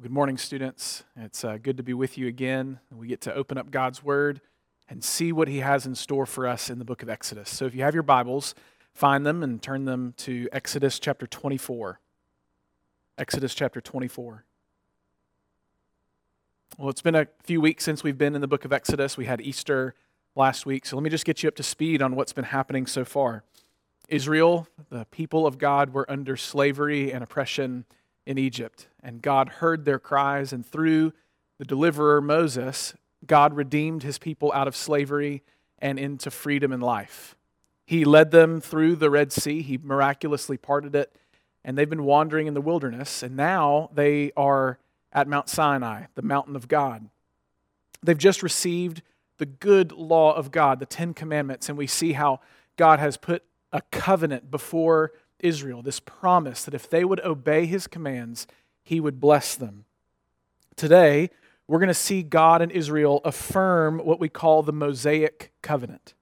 Well, good morning, students. It's uh, good to be with you again. We get to open up God's Word and see what He has in store for us in the book of Exodus. So if you have your Bibles, find them and turn them to Exodus chapter 24. Exodus chapter 24. Well, it's been a few weeks since we've been in the book of Exodus. We had Easter last week, so let me just get you up to speed on what's been happening so far. Israel, the people of God, were under slavery and oppression in Egypt. And God heard their cries, and through the deliverer Moses, God redeemed his people out of slavery and into freedom and life. He led them through the Red Sea, he miraculously parted it, and they've been wandering in the wilderness, and now they are at Mount Sinai, the mountain of God. They've just received the good law of God, the Ten Commandments, and we see how God has put a covenant before Israel, this promise that if they would obey his commands, he would bless them. Today, we're going to see God and Israel affirm what we call the Mosaic covenant.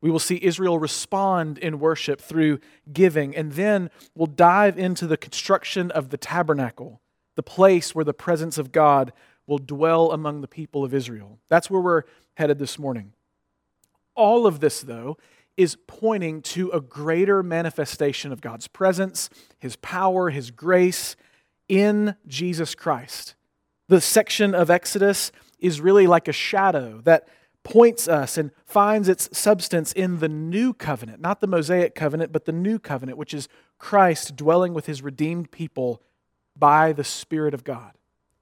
We will see Israel respond in worship through giving, and then we'll dive into the construction of the tabernacle, the place where the presence of God will dwell among the people of Israel. That's where we're headed this morning. All of this, though, is pointing to a greater manifestation of God's presence, His power, His grace in Jesus Christ. The section of Exodus is really like a shadow that points us and finds its substance in the new covenant, not the Mosaic covenant, but the new covenant, which is Christ dwelling with His redeemed people by the Spirit of God.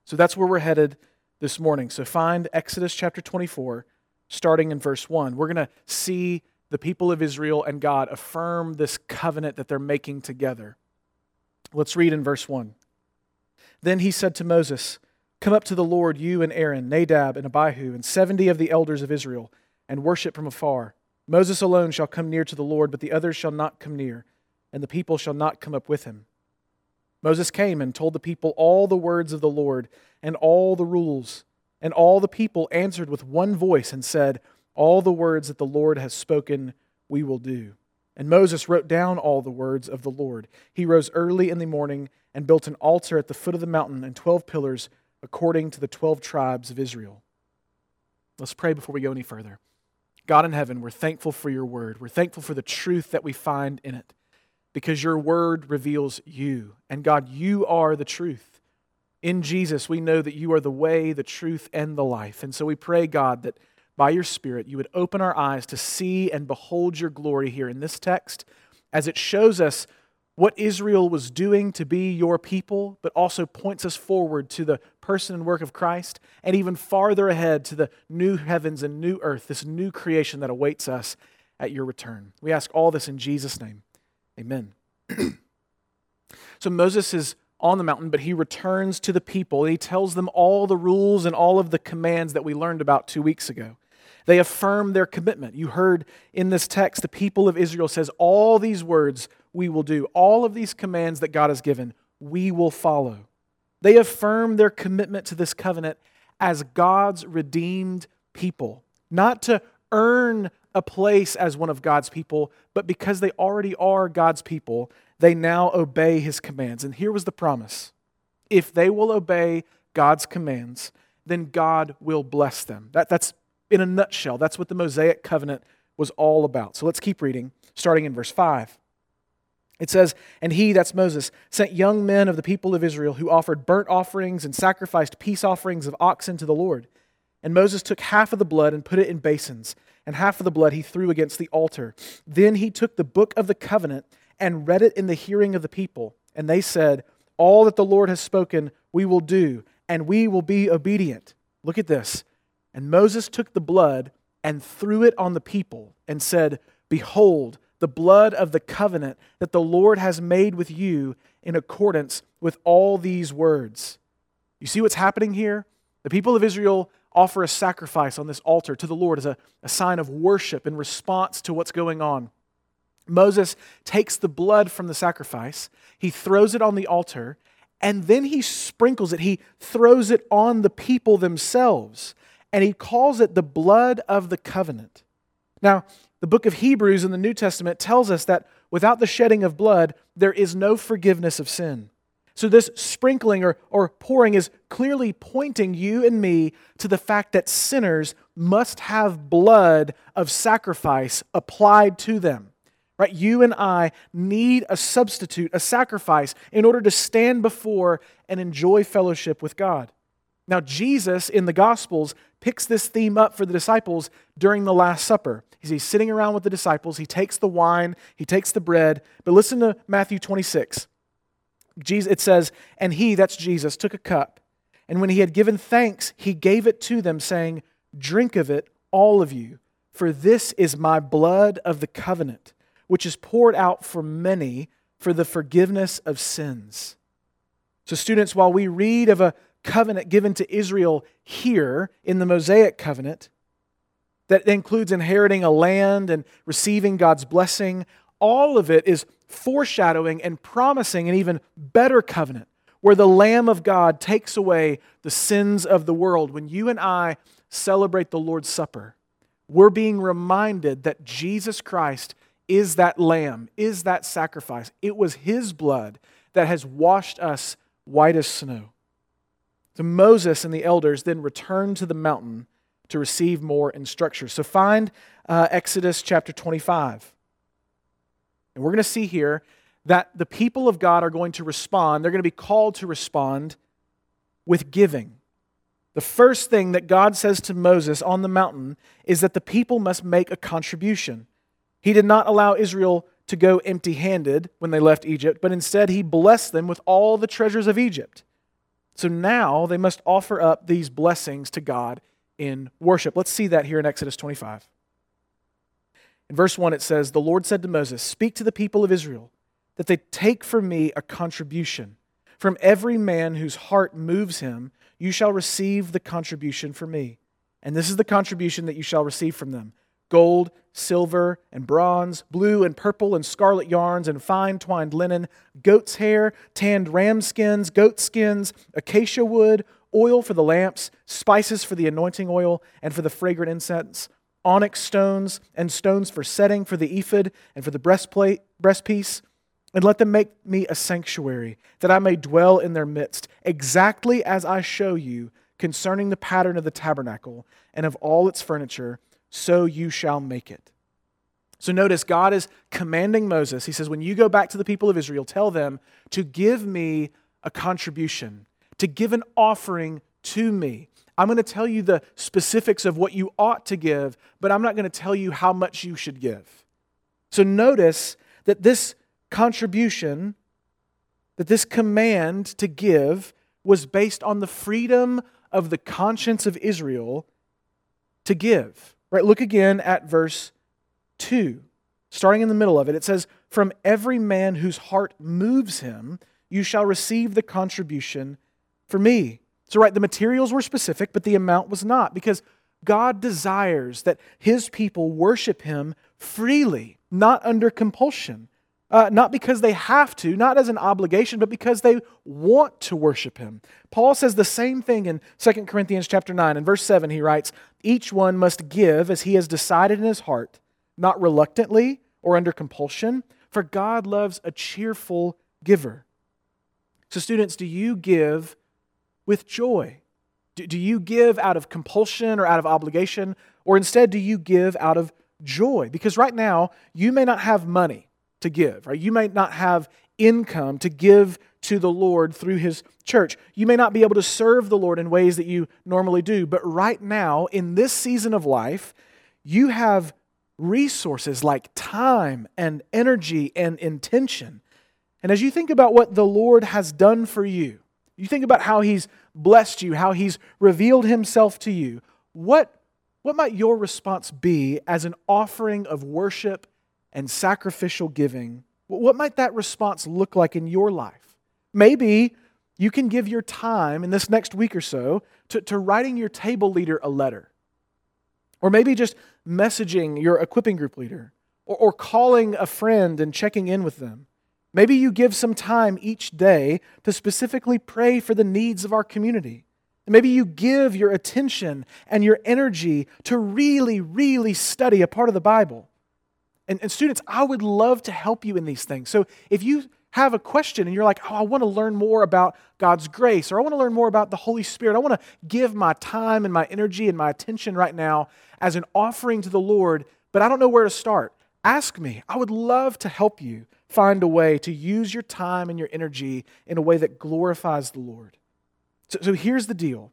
So that's where we're headed this morning. So find Exodus chapter 24, starting in verse 1. We're going to see the people of Israel and God affirm this covenant that they're making together. Let's read in verse 1. Then he said to Moses, Come up to the Lord, you and Aaron, Nadab and Abihu, and seventy of the elders of Israel, and worship from afar. Moses alone shall come near to the Lord, but the others shall not come near, and the people shall not come up with him. Moses came and told the people all the words of the Lord and all the rules. And all the people answered with one voice and said, all the words that the Lord has spoken, we will do. And Moses wrote down all the words of the Lord. He rose early in the morning and built an altar at the foot of the mountain and 12 pillars according to the 12 tribes of Israel. Let's pray before we go any further. God in heaven, we're thankful for your word. We're thankful for the truth that we find in it because your word reveals you. And God, you are the truth. In Jesus, we know that you are the way, the truth, and the life. And so we pray, God, that by your Spirit, you would open our eyes to see and behold your glory here in this text as it shows us what Israel was doing to be your people, but also points us forward to the person and work of Christ, and even farther ahead to the new heavens and new earth, this new creation that awaits us at your return. We ask all this in Jesus' name. Amen. so Moses is on the mountain, but he returns to the people and he tells them all the rules and all of the commands that we learned about two weeks ago. They affirm their commitment. You heard in this text, the people of Israel says, All these words we will do, all of these commands that God has given, we will follow. They affirm their commitment to this covenant as God's redeemed people, not to earn a place as one of God's people, but because they already are God's people, they now obey his commands. And here was the promise if they will obey God's commands, then God will bless them. That, that's in a nutshell, that's what the Mosaic covenant was all about. So let's keep reading, starting in verse 5. It says, And he, that's Moses, sent young men of the people of Israel who offered burnt offerings and sacrificed peace offerings of oxen to the Lord. And Moses took half of the blood and put it in basins, and half of the blood he threw against the altar. Then he took the book of the covenant and read it in the hearing of the people. And they said, All that the Lord has spoken, we will do, and we will be obedient. Look at this. And Moses took the blood and threw it on the people and said, Behold, the blood of the covenant that the Lord has made with you in accordance with all these words. You see what's happening here? The people of Israel offer a sacrifice on this altar to the Lord as a, a sign of worship in response to what's going on. Moses takes the blood from the sacrifice, he throws it on the altar, and then he sprinkles it. He throws it on the people themselves and he calls it the blood of the covenant. Now, the book of Hebrews in the New Testament tells us that without the shedding of blood, there is no forgiveness of sin. So, this sprinkling or, or pouring is clearly pointing you and me to the fact that sinners must have blood of sacrifice applied to them. Right? You and I need a substitute, a sacrifice, in order to stand before and enjoy fellowship with God. Now, Jesus in the Gospels picks this theme up for the disciples during the Last Supper. He's sitting around with the disciples, he takes the wine, he takes the bread. But listen to Matthew 26. Jesus, it says, And he, that's Jesus, took a cup, and when he had given thanks, he gave it to them, saying, Drink of it, all of you, for this is my blood of the covenant, which is poured out for many for the forgiveness of sins. So, students, while we read of a covenant given to Israel here in the Mosaic covenant that includes inheriting a land and receiving God's blessing. All of it is foreshadowing and promising an even better covenant where the Lamb of God takes away the sins of the world. When you and I celebrate the Lord's Supper, we're being reminded that Jesus Christ is that lamb, is that sacrifice. It was his blood that has washed us white as snow. So Moses and the elders then returned to the mountain to receive more instruction. So find uh, Exodus chapter 25. And we're going to see here that the people of God are going to respond. They're going to be called to respond with giving. The first thing that God says to Moses on the mountain is that the people must make a contribution. He did not allow Israel to go empty handed when they left Egypt, but instead he blessed them with all the treasures of Egypt. So now they must offer up these blessings to God in worship. Let's see that here in Exodus 25. In verse 1, it says, The Lord said to Moses, Speak to the people of Israel that they take from me a contribution. From every man whose heart moves him, you shall receive the contribution for me. And this is the contribution that you shall receive from them gold, silver, and bronze, blue and purple and scarlet yarns, and fine twined linen, goat's hair, tanned ram skins, goat skins, acacia wood, oil for the lamps, spices for the anointing oil, and for the fragrant incense, onyx stones, and stones for setting for the ephod and for the breastplate, breastpiece. And let them make me a sanctuary, that I may dwell in their midst, exactly as I show you concerning the pattern of the tabernacle and of all its furniture so you shall make it. So notice, God is commanding Moses. He says, When you go back to the people of Israel, tell them to give me a contribution, to give an offering to me. I'm going to tell you the specifics of what you ought to give, but I'm not going to tell you how much you should give. So notice that this contribution, that this command to give, was based on the freedom of the conscience of Israel to give. Right? Look again at verse 2. Starting in the middle of it, it says, From every man whose heart moves him, you shall receive the contribution for me. So, right, the materials were specific, but the amount was not, because God desires that his people worship him freely, not under compulsion. Uh, not because they have to, not as an obligation, but because they want to worship him. Paul says the same thing in 2 Corinthians chapter 9. In verse 7, he writes, Each one must give as he has decided in his heart, not reluctantly or under compulsion, for God loves a cheerful giver. So, students, do you give with joy? Do, do you give out of compulsion or out of obligation? Or instead, do you give out of joy? Because right now, you may not have money to give, right? You may not have income to give to the Lord through his church. You may not be able to serve the Lord in ways that you normally do, but right now, in this season of life, you have resources like time and energy and intention. And as you think about what the Lord has done for you, you think about how he's blessed you, how he's revealed himself to you, what, what might your response be as an offering of worship and sacrificial giving, what might that response look like in your life? Maybe you can give your time in this next week or so to, to writing your table leader a letter. Or maybe just messaging your equipping group leader, or, or calling a friend and checking in with them. Maybe you give some time each day to specifically pray for the needs of our community. maybe you give your attention and your energy to really, really study a part of the Bible. And, and students, I would love to help you in these things. So if you have a question and you're like, oh, I want to learn more about God's grace, or I want to learn more about the Holy Spirit. I want to give my time and my energy and my attention right now as an offering to the Lord, but I don't know where to start. Ask me. I would love to help you find a way to use your time and your energy in a way that glorifies the Lord. So, so here's the deal.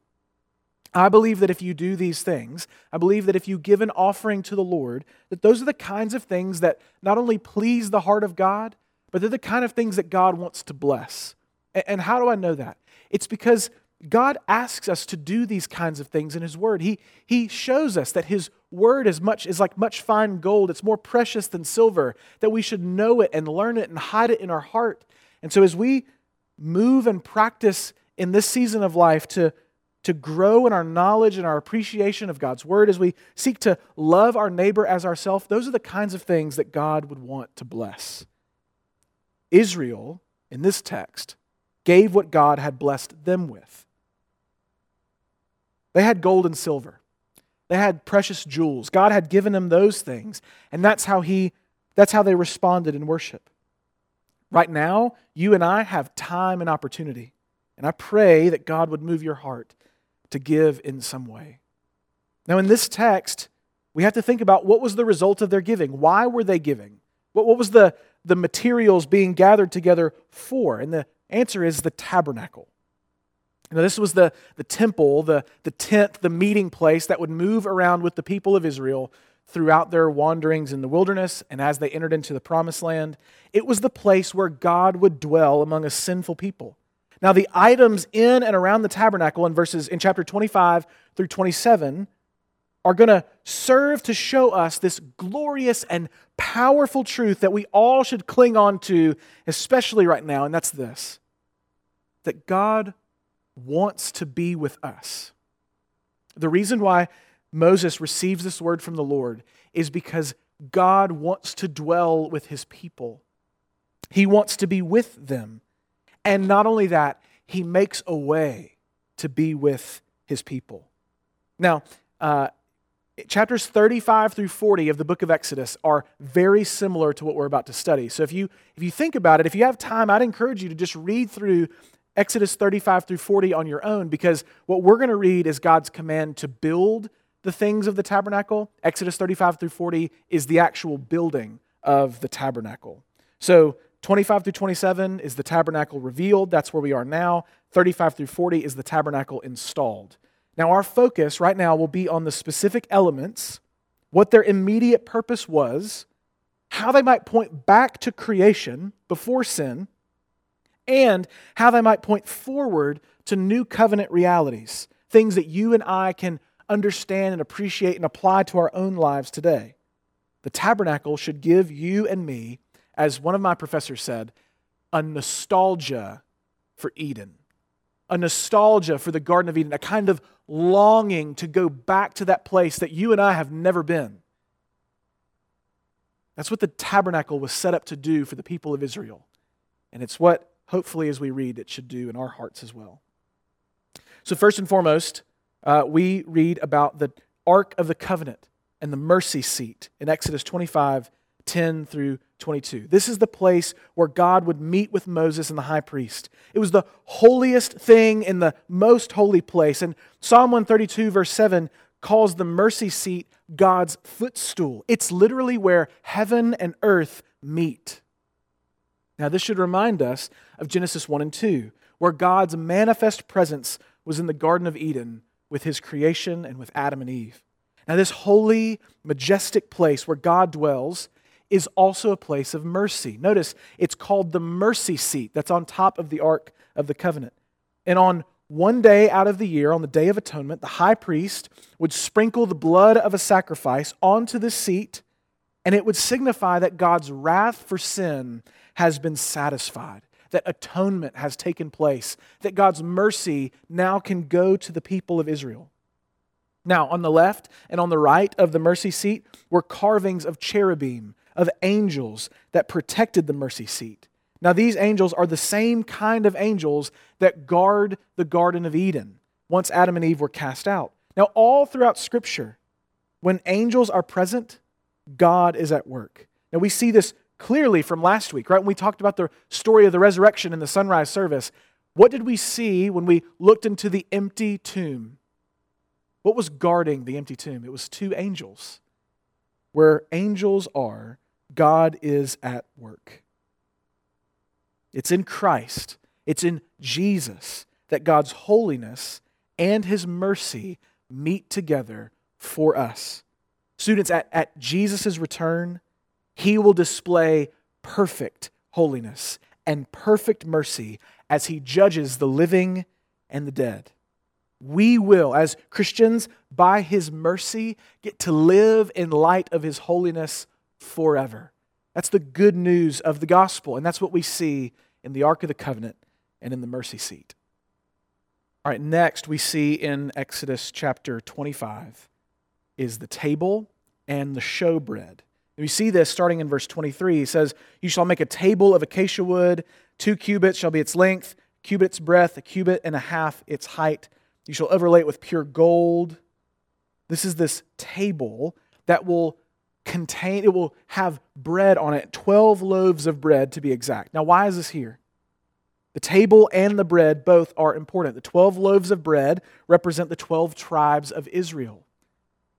I believe that if you do these things, I believe that if you give an offering to the Lord, that those are the kinds of things that not only please the heart of God, but they're the kind of things that God wants to bless. And how do I know that? It's because God asks us to do these kinds of things in His Word. He, he shows us that His Word is, much, is like much fine gold. It's more precious than silver, that we should know it and learn it and hide it in our heart. And so as we move and practice in this season of life to, to grow in our knowledge and our appreciation of God's Word, as we seek to love our neighbor as ourselves, those are the kinds of things that God would want to bless. Israel, in this text, gave what God had blessed them with. They had gold and silver. They had precious jewels. God had given them those things, and that's how he that's how they responded in worship. Right now, you and I have time and opportunity. And I pray that God would move your heart to give in some way. Now, in this text, we have to think about what was the result of their giving. Why were they giving? What, what was the, the materials being gathered together for? And the answer is the tabernacle. Now, this was the, the temple, the, the tent, the meeting place that would move around with the people of Israel throughout their wanderings in the wilderness and as they entered into the promised land. It was the place where God would dwell among a sinful people. Now, the items in and around the tabernacle in verses in chapter 25 through 27 are going to serve to show us this glorious and powerful truth that we all should cling on to, especially right now, and that's this that God wants to be with us. The reason why Moses receives this word from the Lord is because God wants to dwell with his people. He wants to be with them. And not only that, he makes a way to be with his people. Now, uh, chapters 35 through 40 of the book of Exodus are very similar to what we're about to study. So if you if you think about it, if you have time, I'd encourage you to just read through Exodus 35 through 40 on your own because what we're going to read is God's command to build the things of the tabernacle. Exodus 35 through 40 is the actual building of the tabernacle. So 25 through 27 is the tabernacle revealed. That's where we are now. 35 through 40 is the tabernacle installed. Now, our focus right now will be on the specific elements, what their immediate purpose was, how they might point back to creation before sin, and how they might point forward to new covenant realities, things that you and I can understand and appreciate and apply to our own lives today. The tabernacle should give you and me, as one of my professors said, a nostalgia for Eden a nostalgia for the Garden of Eden, a kind of longing to go back to that place that you and I have never been. That's what the tabernacle was set up to do for the people of Israel. And it's what, hopefully, as we read, it should do in our hearts as well. So, first and foremost, uh, we read about the Ark of the Covenant and the mercy seat in Exodus 25 10 through 22. This is the place where God would meet with Moses and the high priest. It was the holiest thing in the most holy place. And Psalm 132, verse 7, calls the mercy seat God's footstool. It's literally where heaven and earth meet. Now, this should remind us of Genesis 1 and 2, where God's manifest presence was in the Garden of Eden with his creation and with Adam and Eve. Now, this holy, majestic place where God dwells is also a place of mercy. Notice it's called the mercy seat that's on top of the Ark of the Covenant. And on one day out of the year, on the Day of Atonement, the high priest would sprinkle the blood of a sacrifice onto the seat, and it would signify that God's wrath for sin has been satisfied, that atonement has taken place, that God's mercy now can go to the people of Israel. Now, on the left and on the right of the mercy seat were carvings of cherubim of angels that protected the mercy seat. Now, these angels are the same kind of angels that guard the Garden of Eden once Adam and Eve were cast out. Now, all throughout Scripture, when angels are present, God is at work. Now, we see this clearly from last week, right? When we talked about the story of the resurrection in the sunrise service, what did we see when we looked into the empty tomb? What was guarding the empty tomb? It was two angels. Where angels are, God is at work. It's in Christ, it's in Jesus that God's holiness and his mercy meet together for us. Students, at, at Jesus' return, he will display perfect holiness and perfect mercy as he judges the living and the dead. We will, as Christians, by his mercy, get to live in light of his holiness forever. That's the good news of the gospel, and that's what we see in the Ark of the Covenant and in the mercy seat. All right, next we see in Exodus chapter 25 is the table and the showbread. We see this starting in verse 23. He says, You shall make a table of acacia wood, two cubits shall be its length, cubit's breadth, a cubit and a half its height. You shall overlay it with pure gold. This is this table that will contain, it will have bread on it, 12 loaves of bread to be exact. Now, why is this here? The table and the bread both are important. The 12 loaves of bread represent the 12 tribes of Israel.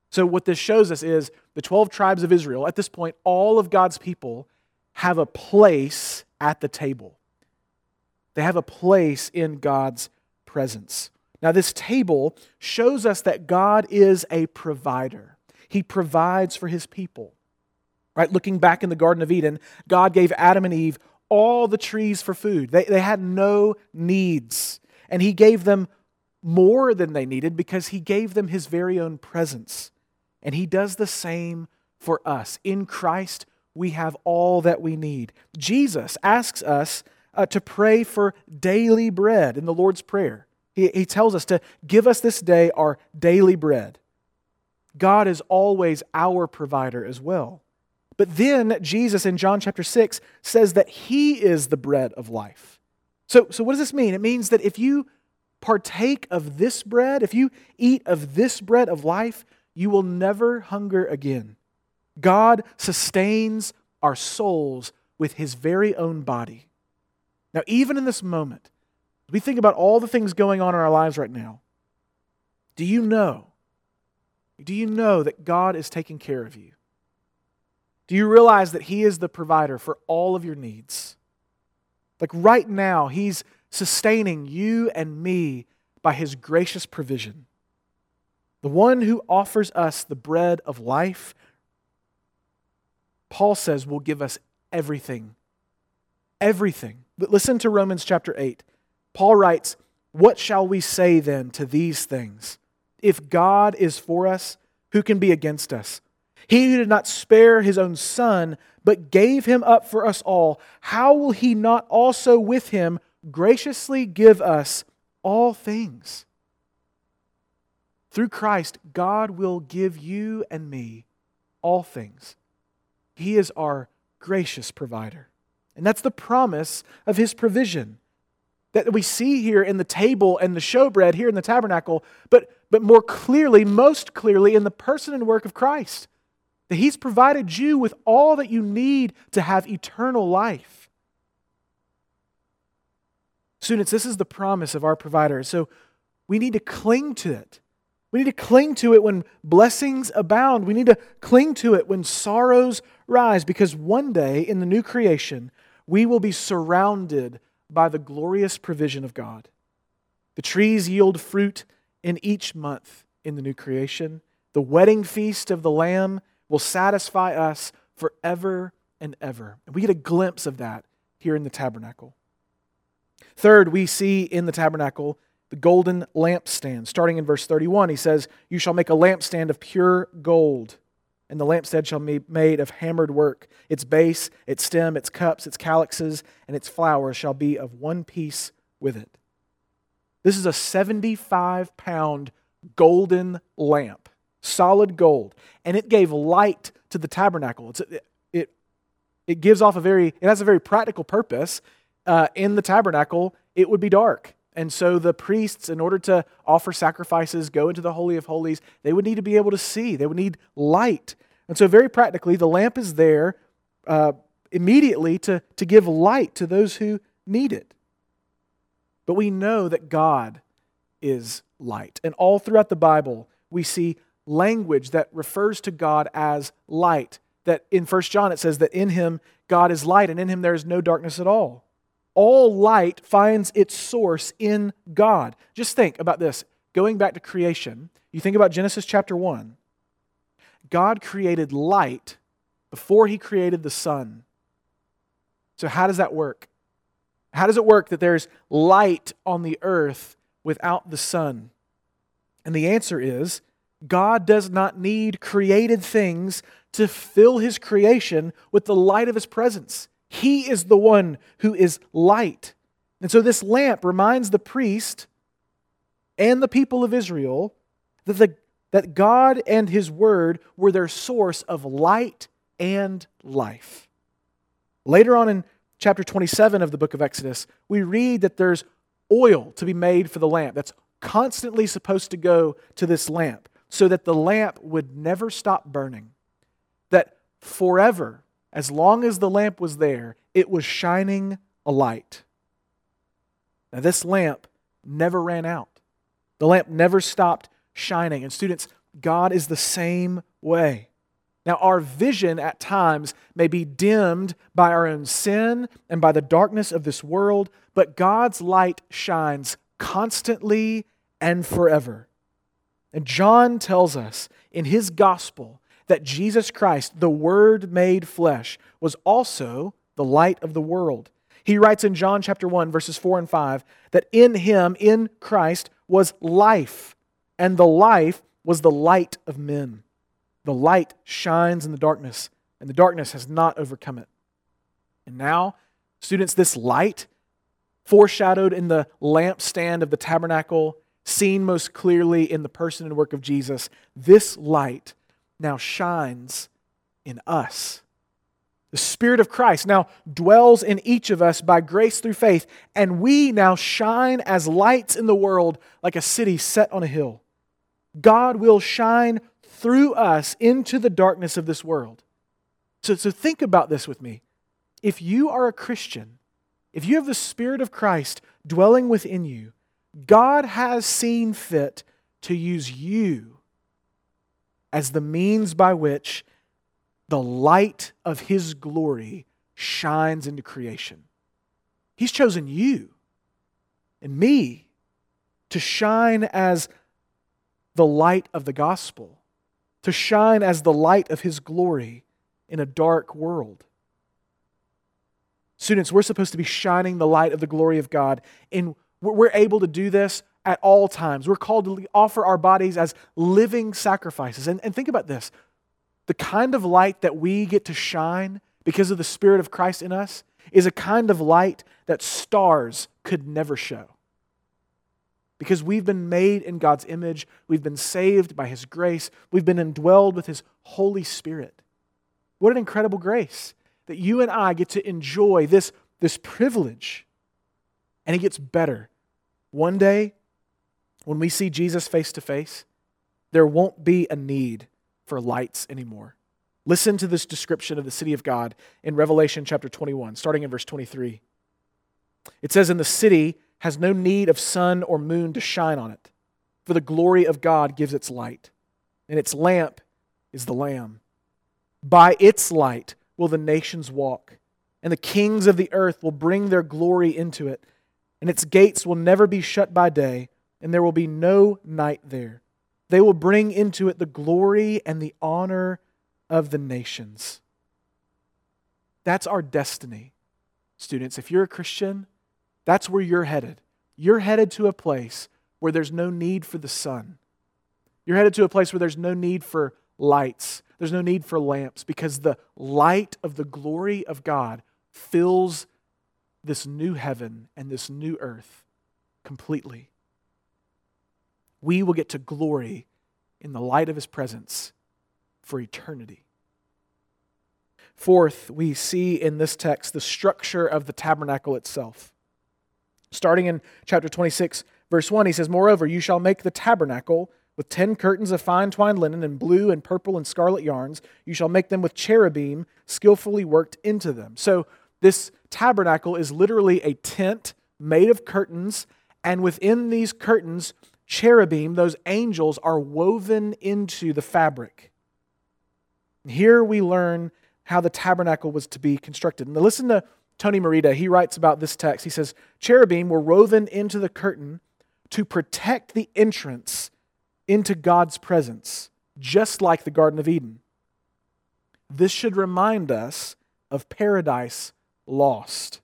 So, what this shows us is the 12 tribes of Israel, at this point, all of God's people have a place at the table. They have a place in God's presence. Now, this table shows us that God is a provider. He provides for his people. Right? Looking back in the Garden of Eden, God gave Adam and Eve all the trees for food. They, they had no needs. And he gave them more than they needed because he gave them his very own presence. And he does the same for us. In Christ, we have all that we need. Jesus asks us uh, to pray for daily bread in the Lord's Prayer. He, he tells us to give us this day our daily bread. God is always our provider as well. But then Jesus in John chapter 6 says that he is the bread of life. So, so what does this mean? It means that if you partake of this bread, if you eat of this bread of life, you will never hunger again. God sustains our souls with his very own body. Now, even in this moment, we think about all the things going on in our lives right now. Do you know do you know that God is taking care of you? Do you realize that He is the provider for all of your needs? Like right now, He's sustaining you and me by His gracious provision. The one who offers us the bread of life, Paul says, will give us everything. Everything. But listen to Romans chapter 8. Paul writes, What shall we say then to these things? If God is for us, who can be against us? He who did not spare his own son, but gave him up for us all, how will he not also with him graciously give us all things? Through Christ, God will give you and me all things. He is our gracious provider. And that's the promise of his provision that we see here in the table and the showbread here in the tabernacle, but, but more clearly, most clearly, in the person and work of Christ. That He's provided you with all that you need to have eternal life. Students, this is the promise of our provider. So we need to cling to it. We need to cling to it when blessings abound. We need to cling to it when sorrows rise, because one day in the new creation, we will be surrounded by the glorious provision of God. The trees yield fruit in each month in the new creation. The wedding feast of the Lamb will satisfy us forever and ever. And we get a glimpse of that here in the tabernacle. Third, we see in the tabernacle the golden lampstand. Starting in verse 31, he says, You shall make a lampstand of pure gold and the lampstand shall be made of hammered work. Its base, its stem, its cups, its calyxes, and its flowers shall be of one piece with it. This is a 75 pound golden lamp, solid gold, and it gave light to the tabernacle. It's, it, it, it gives off a very, it has a very practical purpose. Uh, in the tabernacle, it would be dark. And so the priests, in order to offer sacrifices, go into the Holy of Holies, they would need to be able to see. They would need light. And so, very practically, the lamp is there uh, immediately to, to give light to those who need it. But we know that God is light. And all throughout the Bible, we see language that refers to God as light. That in 1 John it says that in him God is light, and in him there is no darkness at all. All light finds its source in God. Just think about this. Going back to creation, you think about Genesis chapter 1. God created light before he created the sun. So, how does that work? How does it work that there's light on the earth without the sun? And the answer is God does not need created things to fill his creation with the light of his presence. He is the one who is light. And so this lamp reminds the priest and the people of Israel that, the, that God and his word were their source of light and life. Later on in chapter 27 of the book of Exodus, we read that there's oil to be made for the lamp that's constantly supposed to go to this lamp so that the lamp would never stop burning. That forever, as long as the lamp was there, it was shining a light. Now, this lamp never ran out. The lamp never stopped shining. And, students, God is the same way. Now, our vision at times may be dimmed by our own sin and by the darkness of this world, but God's light shines constantly and forever. And John tells us in his gospel that Jesus Christ, the Word made flesh, was also the light of the world. He writes in John chapter 1, verses 4 and 5, that in him, in Christ, was life, and the life was the light of men. The light shines in the darkness, and the darkness has not overcome it. And now, students, this light, foreshadowed in the lampstand of the tabernacle, seen most clearly in the person and work of Jesus, this light now shines in us. The Spirit of Christ now dwells in each of us by grace through faith, and we now shine as lights in the world like a city set on a hill. God will shine through us into the darkness of this world. So, so think about this with me. If you are a Christian, if you have the Spirit of Christ dwelling within you, God has seen fit to use you as the means by which the light of His glory shines into creation. He's chosen you and me to shine as the light of the gospel to shine as the light of His glory in a dark world. Students, we're supposed to be shining the light of the glory of God, and we're able to do this at all times. We're called to offer our bodies as living sacrifices. And, and think about this the kind of light that we get to shine because of the Spirit of Christ in us is a kind of light that stars could never show because we've been made in God's image, we've been saved by His grace, we've been indwelled with His Holy Spirit. What an incredible grace that you and I get to enjoy this, this privilege. And it gets better. One day, when we see Jesus face to face, there won't be a need for lights anymore. Listen to this description of the city of God in Revelation chapter 21, starting in verse 23. It says, In the city, has no need of sun or moon to shine on it, for the glory of God gives its light, and its lamp is the Lamb. By its light will the nations walk, and the kings of the earth will bring their glory into it, and its gates will never be shut by day, and there will be no night there. They will bring into it the glory and the honor of the nations. That's our destiny. Students, if you're a Christian, that's where you're headed. You're headed to a place where there's no need for the sun. You're headed to a place where there's no need for lights. There's no need for lamps because the light of the glory of God fills this new heaven and this new earth completely. We will get to glory in the light of his presence for eternity. Fourth, we see in this text the structure of the tabernacle itself. Starting in chapter 26, verse 1, he says, Moreover, you shall make the tabernacle with ten curtains of fine twined linen and blue and purple and scarlet yarns. You shall make them with cherubim skillfully worked into them. So, this tabernacle is literally a tent made of curtains, and within these curtains, cherubim, those angels, are woven into the fabric. Here we learn how the tabernacle was to be constructed. Now, listen to Tony Merida. He writes about this text. He says, Cherubim were woven into the curtain to protect the entrance into God's presence, just like the Garden of Eden. This should remind us of paradise lost.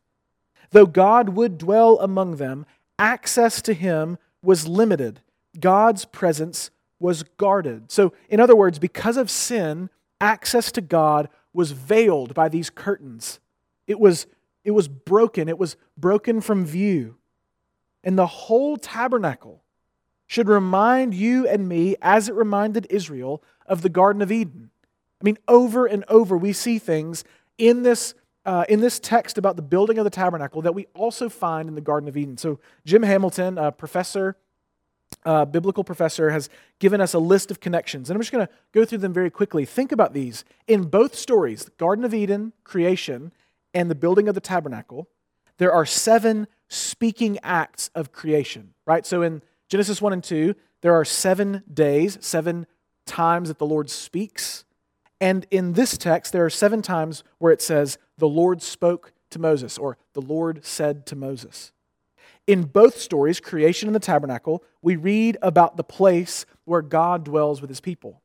Though God would dwell among them, access to him was limited. God's presence was guarded. So, in other words, because of sin, access to God was veiled by these curtains. It was, it was broken, it was broken from view. And the whole tabernacle should remind you and me, as it reminded Israel, of the Garden of Eden. I mean, over and over, we see things in this, uh, in this text about the building of the tabernacle that we also find in the Garden of Eden. So, Jim Hamilton, a professor, uh, biblical professor, has given us a list of connections. And I'm just going to go through them very quickly. Think about these. In both stories, the Garden of Eden, creation, and the building of the tabernacle, there are seven speaking acts of creation, right? So in Genesis 1 and 2, there are seven days, seven times that the Lord speaks. And in this text, there are seven times where it says, the Lord spoke to Moses, or the Lord said to Moses. In both stories, creation and the tabernacle, we read about the place where God dwells with his people.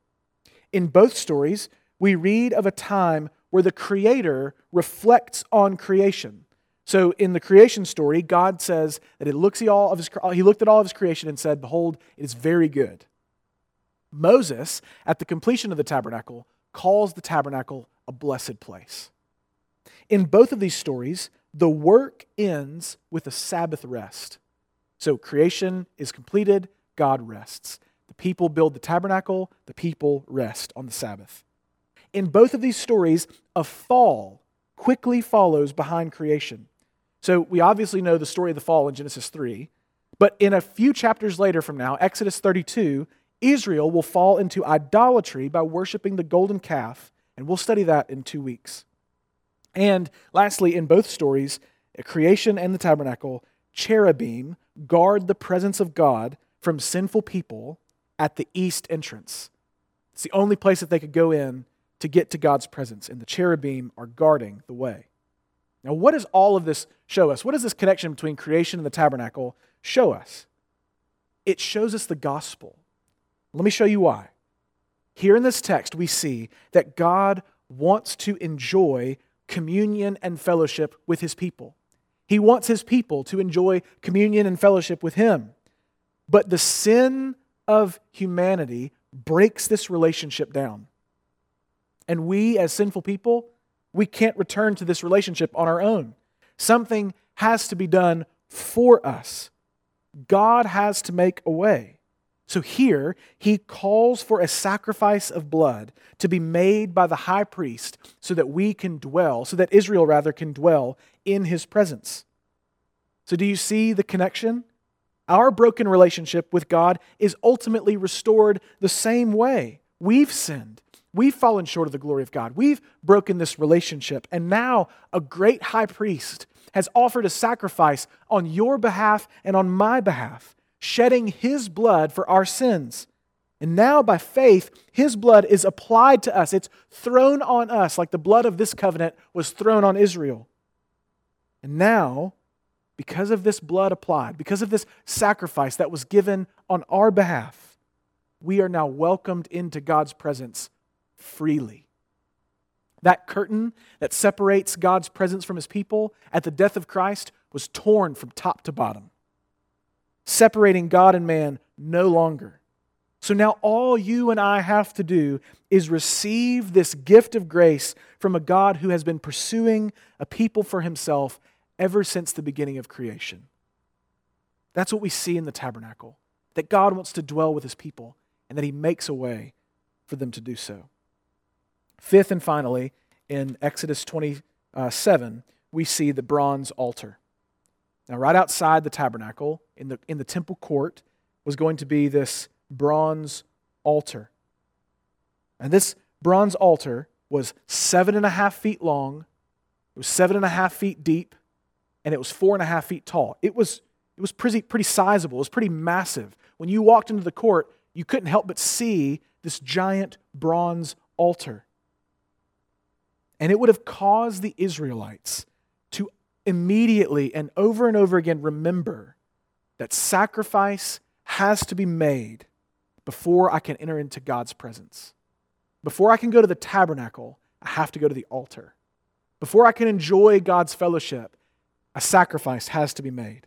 In both stories, we read of a time where the Creator reflects on creation. So in the creation story, God says that it looks all of his, he looked at all of his creation and said, Behold, it is very good. Moses, at the completion of the tabernacle, calls the tabernacle a blessed place. In both of these stories, the work ends with a Sabbath rest. So creation is completed, God rests. The people build the tabernacle, the people rest on the Sabbath. In both of these stories, a fall quickly follows behind creation. So we obviously know the story of the fall in Genesis 3, but in a few chapters later from now, Exodus 32, Israel will fall into idolatry by worshiping the golden calf, and we'll study that in two weeks. And lastly, in both stories, creation and the tabernacle, cherubim guard the presence of God from sinful people at the east entrance. It's the only place that they could go in to get to God's presence, and the cherubim are guarding the way. Now, what does all of this show us? What does this connection between creation and the tabernacle show us? It shows us the gospel. Let me show you why. Here in this text, we see that God wants to enjoy communion and fellowship with his people. He wants his people to enjoy communion and fellowship with him. But the sin of humanity breaks this relationship down. And we, as sinful people, we can't return to this relationship on our own. Something has to be done for us. God has to make a way. So here, he calls for a sacrifice of blood to be made by the high priest so that we can dwell, so that Israel rather can dwell in his presence. So, do you see the connection? Our broken relationship with God is ultimately restored the same way. We've sinned. We've fallen short of the glory of God. We've broken this relationship. And now a great high priest has offered a sacrifice on your behalf and on my behalf, shedding his blood for our sins. And now, by faith, his blood is applied to us. It's thrown on us like the blood of this covenant was thrown on Israel. And now, because of this blood applied, because of this sacrifice that was given on our behalf, we are now welcomed into God's presence freely. That curtain that separates God's presence from his people at the death of Christ was torn from top to bottom, separating God and man no longer. So now all you and I have to do is receive this gift of grace from a God who has been pursuing a people for himself ever since the beginning of creation. That's what we see in the tabernacle that God wants to dwell with his people and that he makes a way for them to do so. Fifth and finally, in Exodus 27, we see the bronze altar. Now, right outside the tabernacle, in the, in the temple court, was going to be this bronze altar. And this bronze altar was seven and a half feet long, it was seven and a half feet deep, and it was four and a half feet tall. It was, it was pretty, pretty sizable, it was pretty massive. When you walked into the court, you couldn't help but see this giant bronze altar. And it would have caused the Israelites to immediately and over and over again remember that sacrifice has to be made before I can enter into God's presence. Before I can go to the tabernacle, I have to go to the altar. Before I can enjoy God's fellowship, a sacrifice has to be made.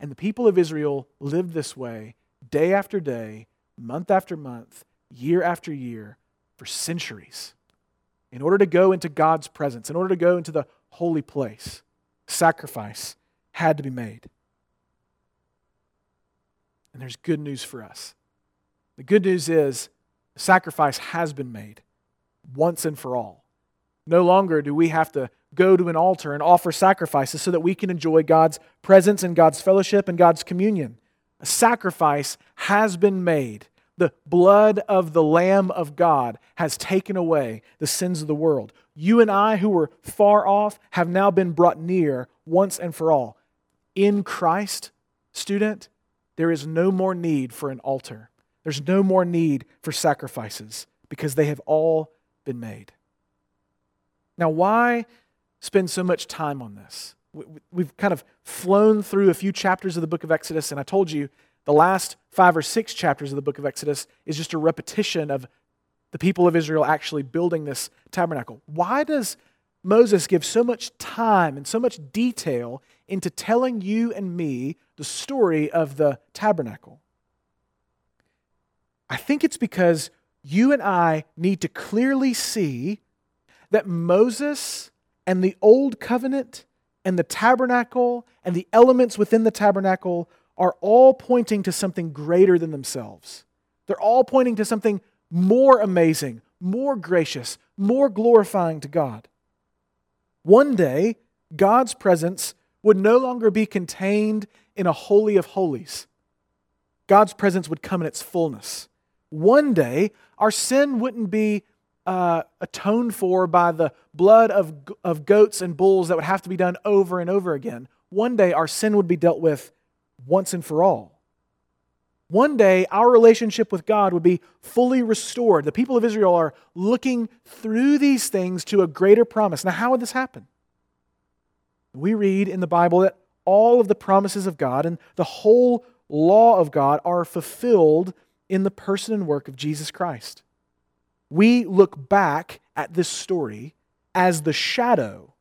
And the people of Israel lived this way day after day, month after month, year after year, for centuries. In order to go into God's presence, in order to go into the holy place, sacrifice had to be made. And there's good news for us. The good news is sacrifice has been made once and for all. No longer do we have to go to an altar and offer sacrifices so that we can enjoy God's presence and God's fellowship and God's communion. A sacrifice has been made. The blood of the Lamb of God has taken away the sins of the world. You and I, who were far off, have now been brought near once and for all. In Christ, student, there is no more need for an altar. There's no more need for sacrifices because they have all been made. Now, why spend so much time on this? We've kind of flown through a few chapters of the book of Exodus, and I told you the last five or six chapters of the book of Exodus is just a repetition of the people of Israel actually building this tabernacle. Why does Moses give so much time and so much detail into telling you and me the story of the tabernacle? I think it's because you and I need to clearly see that Moses and the old covenant and the tabernacle and the elements within the tabernacle are all pointing to something greater than themselves. They're all pointing to something more amazing, more gracious, more glorifying to God. One day, God's presence would no longer be contained in a holy of holies. God's presence would come in its fullness. One day, our sin wouldn't be uh, atoned for by the blood of, of goats and bulls that would have to be done over and over again. One day, our sin would be dealt with once and for all. One day, our relationship with God would be fully restored. The people of Israel are looking through these things to a greater promise. Now, how would this happen? We read in the Bible that all of the promises of God and the whole law of God are fulfilled in the person and work of Jesus Christ. We look back at this story as the shadow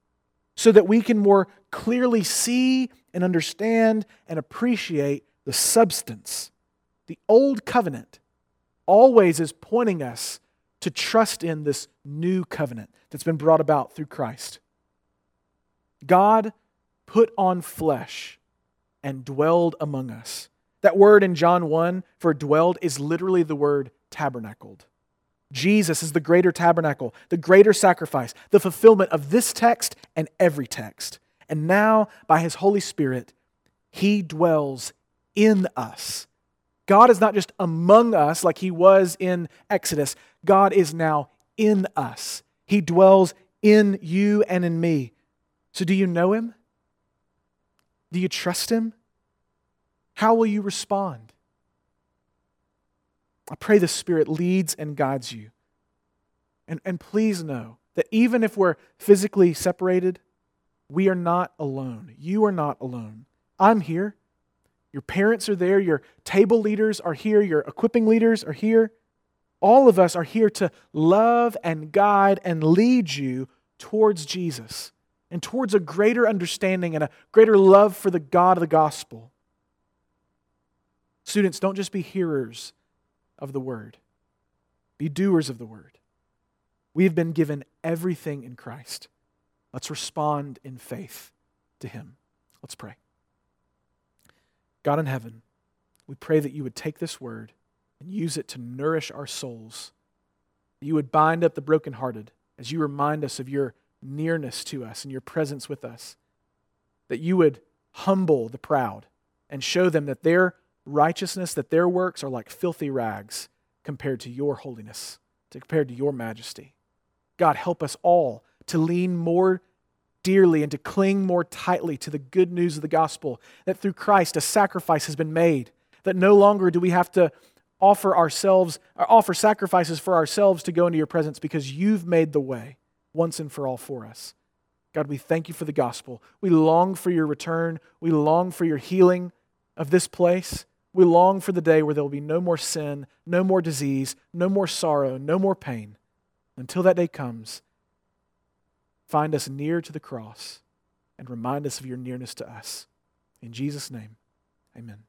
so that we can more clearly see and understand and appreciate the substance. The old covenant always is pointing us to trust in this new covenant that's been brought about through Christ. God put on flesh and dwelled among us. That word in John 1 for dwelled is literally the word tabernacled. Jesus is the greater tabernacle, the greater sacrifice, the fulfillment of this text and every text. And now, by his Holy Spirit, he dwells in us. God is not just among us like he was in Exodus, God is now in us. He dwells in you and in me. So, do you know him? Do you trust him? How will you respond? I pray the Spirit leads and guides you. And, and please know that even if we're physically separated, we are not alone. You are not alone. I'm here. Your parents are there. Your table leaders are here. Your equipping leaders are here. All of us are here to love and guide and lead you towards Jesus and towards a greater understanding and a greater love for the God of the gospel. Students, don't just be hearers of the word, be doers of the word. We have been given everything in Christ. Let's respond in faith to Him. Let's pray. God in heaven, we pray that you would take this word and use it to nourish our souls. That you would bind up the brokenhearted as you remind us of your nearness to us and your presence with us. That you would humble the proud and show them that their righteousness, that their works are like filthy rags compared to your holiness, to compared to your majesty. God, help us all to lean more dearly and to cling more tightly to the good news of the gospel that through Christ a sacrifice has been made, that no longer do we have to offer ourselves offer sacrifices for ourselves to go into your presence because you've made the way once and for all for us. God, we thank you for the gospel. We long for your return. We long for your healing of this place. We long for the day where there will be no more sin, no more disease, no more sorrow, no more pain. Until that day comes, find us near to the cross and remind us of your nearness to us. In Jesus' name, amen.